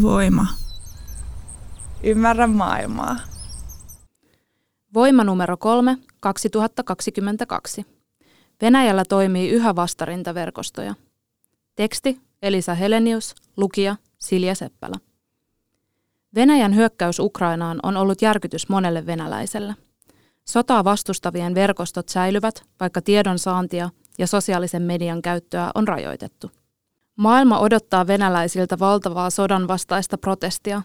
Voima. Ymmärrä maailmaa. Voima numero 3, 2022. Venäjällä toimii yhä vastarintaverkostoja. Teksti Elisa Helenius, lukija Silja Seppälä. Venäjän hyökkäys Ukrainaan on ollut järkytys monelle venäläiselle. Sotaa vastustavien verkostot säilyvät, vaikka tiedon saantia ja sosiaalisen median käyttöä on rajoitettu. Maailma odottaa venäläisiltä valtavaa sodan vastaista protestia,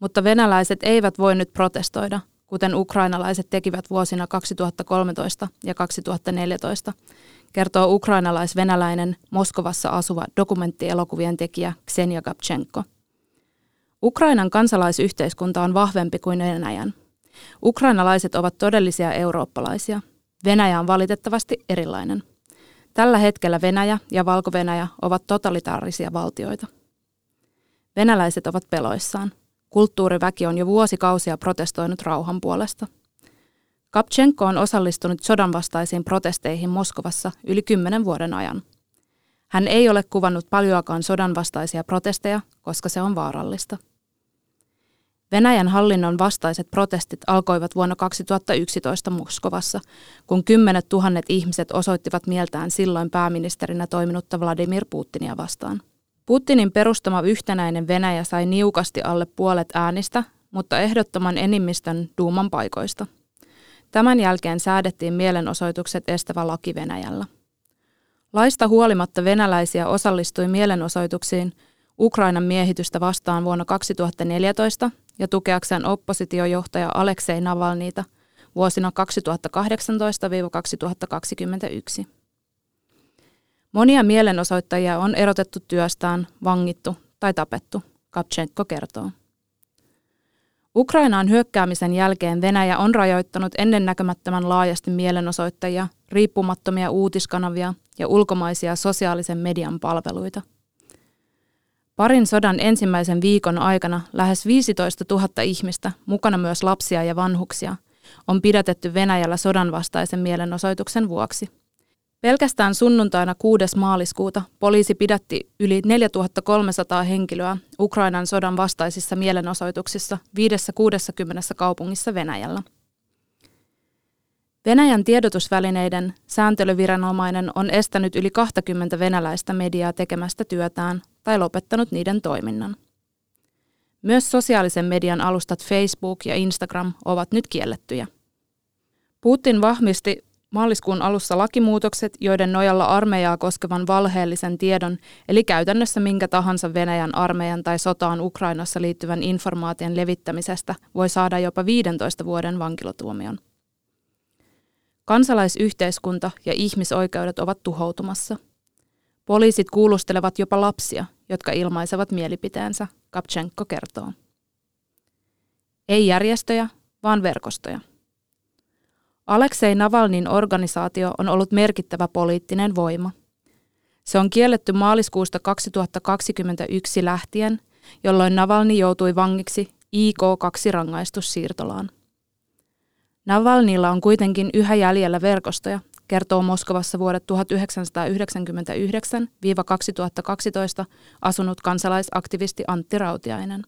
mutta venäläiset eivät voi nyt protestoida, kuten ukrainalaiset tekivät vuosina 2013 ja 2014, kertoo ukrainalais-venäläinen Moskovassa asuva dokumenttielokuvien tekijä Ksenia Gabchenko. Ukrainan kansalaisyhteiskunta on vahvempi kuin Venäjän. Ukrainalaiset ovat todellisia eurooppalaisia. Venäjä on valitettavasti erilainen. Tällä hetkellä Venäjä ja Valko-Venäjä ovat totalitaarisia valtioita. Venäläiset ovat peloissaan. Kulttuuriväki on jo vuosikausia protestoinut rauhan puolesta. Kapchenko on osallistunut sodanvastaisiin protesteihin Moskovassa yli kymmenen vuoden ajan. Hän ei ole kuvannut paljoakaan sodanvastaisia protesteja, koska se on vaarallista. Venäjän hallinnon vastaiset protestit alkoivat vuonna 2011 Moskovassa, kun kymmenet tuhannet ihmiset osoittivat mieltään silloin pääministerinä toiminutta Vladimir Putinia vastaan. Putinin perustama yhtenäinen Venäjä sai niukasti alle puolet äänistä, mutta ehdottoman enimmistön Duuman paikoista. Tämän jälkeen säädettiin mielenosoitukset estävä laki Venäjällä. Laista huolimatta venäläisiä osallistui mielenosoituksiin Ukrainan miehitystä vastaan vuonna 2014 ja tukeakseen oppositiojohtaja Aleksei Navalniita vuosina 2018-2021. Monia mielenosoittajia on erotettu työstään, vangittu tai tapettu, Kapchenko kertoo. Ukrainaan hyökkäämisen jälkeen Venäjä on rajoittanut ennennäkemättömän laajasti mielenosoittajia, riippumattomia uutiskanavia ja ulkomaisia sosiaalisen median palveluita. Parin sodan ensimmäisen viikon aikana lähes 15 000 ihmistä, mukana myös lapsia ja vanhuksia, on pidätetty Venäjällä sodan vastaisen mielenosoituksen vuoksi – Pelkästään sunnuntaina 6. maaliskuuta poliisi pidätti yli 4300 henkilöä Ukrainan sodan vastaisissa mielenosoituksissa 560 kaupungissa Venäjällä. Venäjän tiedotusvälineiden sääntelyviranomainen on estänyt yli 20 venäläistä mediaa tekemästä työtään tai lopettanut niiden toiminnan. Myös sosiaalisen median alustat Facebook ja Instagram ovat nyt kiellettyjä. Putin vahvisti maaliskuun alussa lakimuutokset, joiden nojalla armeijaa koskevan valheellisen tiedon, eli käytännössä minkä tahansa Venäjän armeijan tai sotaan Ukrainassa liittyvän informaation levittämisestä, voi saada jopa 15 vuoden vankilatuomion. Kansalaisyhteiskunta ja ihmisoikeudet ovat tuhoutumassa. Poliisit kuulustelevat jopa lapsia, jotka ilmaisevat mielipiteensä, Kapchenko kertoo. Ei järjestöjä, vaan verkostoja. Aleksei Navalnin organisaatio on ollut merkittävä poliittinen voima. Se on kielletty maaliskuusta 2021 lähtien, jolloin Navalni joutui vangiksi IK-2-rangaistussiirtolaan. Navalnilla on kuitenkin yhä jäljellä verkostoja, kertoo Moskovassa vuodet 1999-2012 asunut kansalaisaktivisti Antti Rautiainen.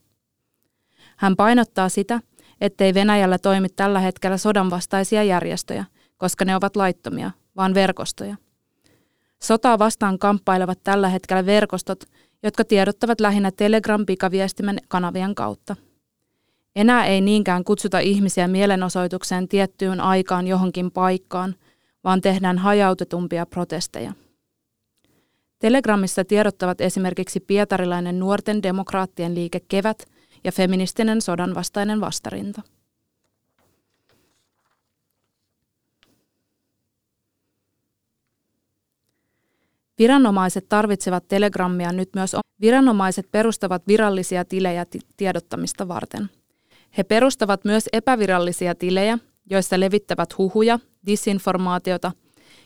Hän painottaa sitä, ettei Venäjällä toimi tällä hetkellä sodanvastaisia järjestöjä, koska ne ovat laittomia, vaan verkostoja. Sotaa vastaan kamppailevat tällä hetkellä verkostot, jotka tiedottavat lähinnä Telegram-pikaviestimen kanavien kautta. Enää ei niinkään kutsuta ihmisiä mielenosoitukseen tiettyyn aikaan johonkin paikkaan, vaan tehdään hajautetumpia protesteja. Telegramissa tiedottavat esimerkiksi pietarilainen nuorten demokraattien liike Kevät – ja feministinen sodan vastainen vastarinta. Viranomaiset tarvitsevat Telegrammia nyt myös. Viranomaiset perustavat virallisia tilejä tiedottamista varten. He perustavat myös epävirallisia tilejä, joissa levittävät huhuja, disinformaatiota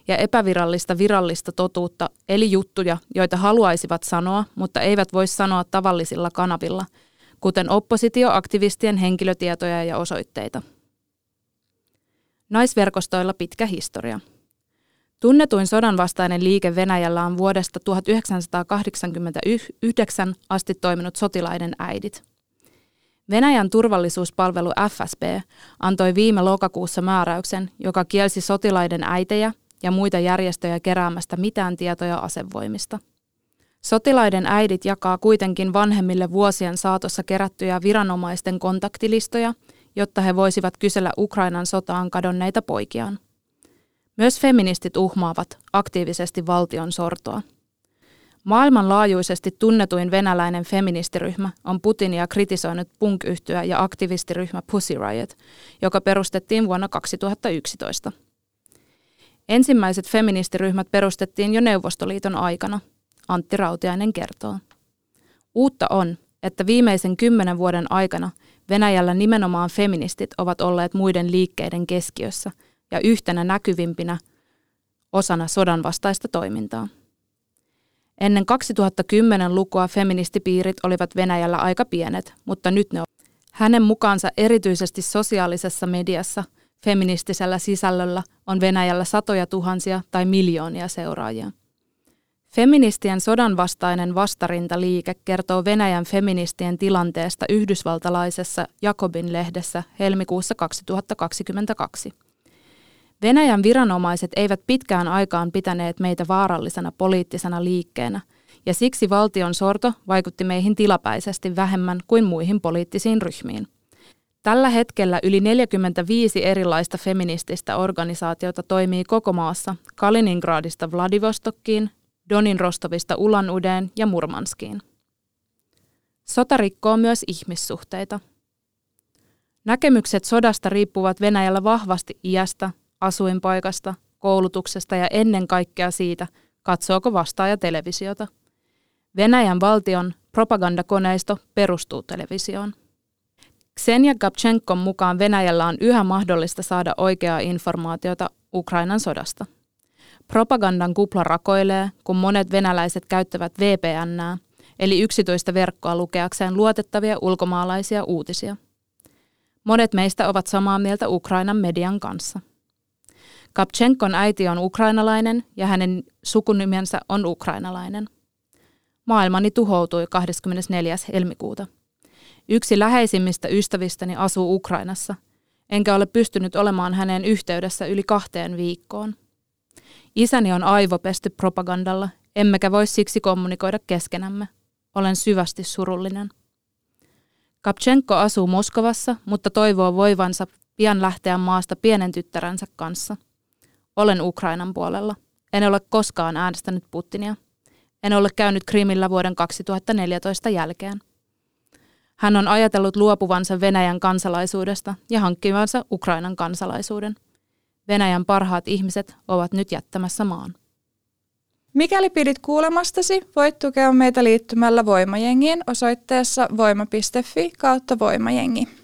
ja epävirallista virallista totuutta, eli juttuja, joita haluaisivat sanoa, mutta eivät voi sanoa tavallisilla kanavilla, kuten oppositioaktivistien henkilötietoja ja osoitteita. Naisverkostoilla pitkä historia. Tunnetuin sodanvastainen liike Venäjällä on vuodesta 1989 asti toiminut sotilaiden äidit. Venäjän turvallisuuspalvelu FSB antoi viime lokakuussa määräyksen, joka kielsi sotilaiden äitejä ja muita järjestöjä keräämästä mitään tietoja asevoimista. Sotilaiden äidit jakaa kuitenkin vanhemmille vuosien saatossa kerättyjä viranomaisten kontaktilistoja, jotta he voisivat kysellä Ukrainan sotaan kadonneita poikiaan. Myös feministit uhmaavat aktiivisesti valtion sortoa. Maailmanlaajuisesti tunnetuin venäläinen feministiryhmä on Putinia kritisoinut punk ja aktivistiryhmä Pussy Riot, joka perustettiin vuonna 2011. Ensimmäiset feministiryhmät perustettiin jo Neuvostoliiton aikana, Antti Rautiainen kertoo. Uutta on, että viimeisen kymmenen vuoden aikana Venäjällä nimenomaan feministit ovat olleet muiden liikkeiden keskiössä – ja yhtenä näkyvimpinä osana sodan vastaista toimintaa. Ennen 2010 lukua feministipiirit olivat Venäjällä aika pienet, mutta nyt ne ovat. Hänen mukaansa erityisesti sosiaalisessa mediassa feministisellä sisällöllä on Venäjällä satoja tuhansia tai miljoonia seuraajia. Feministien sodanvastainen vastarintaliike kertoo Venäjän feministien tilanteesta yhdysvaltalaisessa Jakobin lehdessä helmikuussa 2022. Venäjän viranomaiset eivät pitkään aikaan pitäneet meitä vaarallisena poliittisena liikkeenä, ja siksi valtion sorto vaikutti meihin tilapäisesti vähemmän kuin muihin poliittisiin ryhmiin. Tällä hetkellä yli 45 erilaista feminististä organisaatiota toimii koko maassa Kaliningradista Vladivostokkiin, Donin Rostovista Ulan Udeen ja Murmanskiin. Sota rikkoo myös ihmissuhteita. Näkemykset sodasta riippuvat Venäjällä vahvasti iästä, asuinpaikasta, koulutuksesta ja ennen kaikkea siitä, katsooko vastaaja televisiota. Venäjän valtion propagandakoneisto perustuu televisioon. Ksenia Gabchenkon mukaan Venäjällä on yhä mahdollista saada oikeaa informaatiota Ukrainan sodasta. Propagandan kupla rakoilee, kun monet venäläiset käyttävät VPNää, eli yksityistä verkkoa lukeakseen luotettavia ulkomaalaisia uutisia. Monet meistä ovat samaa mieltä Ukrainan median kanssa. Kapchenkon äiti on ukrainalainen ja hänen sukunimensä on ukrainalainen. Maailmani tuhoutui 24. helmikuuta. Yksi läheisimmistä ystävistäni asuu Ukrainassa, enkä ole pystynyt olemaan häneen yhteydessä yli kahteen viikkoon. Isäni on aivopesty propagandalla, emmekä voi siksi kommunikoida keskenämme. Olen syvästi surullinen. Kapchenko asuu Moskovassa, mutta toivoo voivansa pian lähteä maasta pienen tyttärensä kanssa – olen Ukrainan puolella. En ole koskaan äänestänyt Putinia. En ole käynyt Krimillä vuoden 2014 jälkeen. Hän on ajatellut luopuvansa Venäjän kansalaisuudesta ja hankkivansa Ukrainan kansalaisuuden. Venäjän parhaat ihmiset ovat nyt jättämässä maan. Mikäli pidit kuulemastasi, voit tukea meitä liittymällä Voimajengiin osoitteessa voima.fi kautta Voimajengi.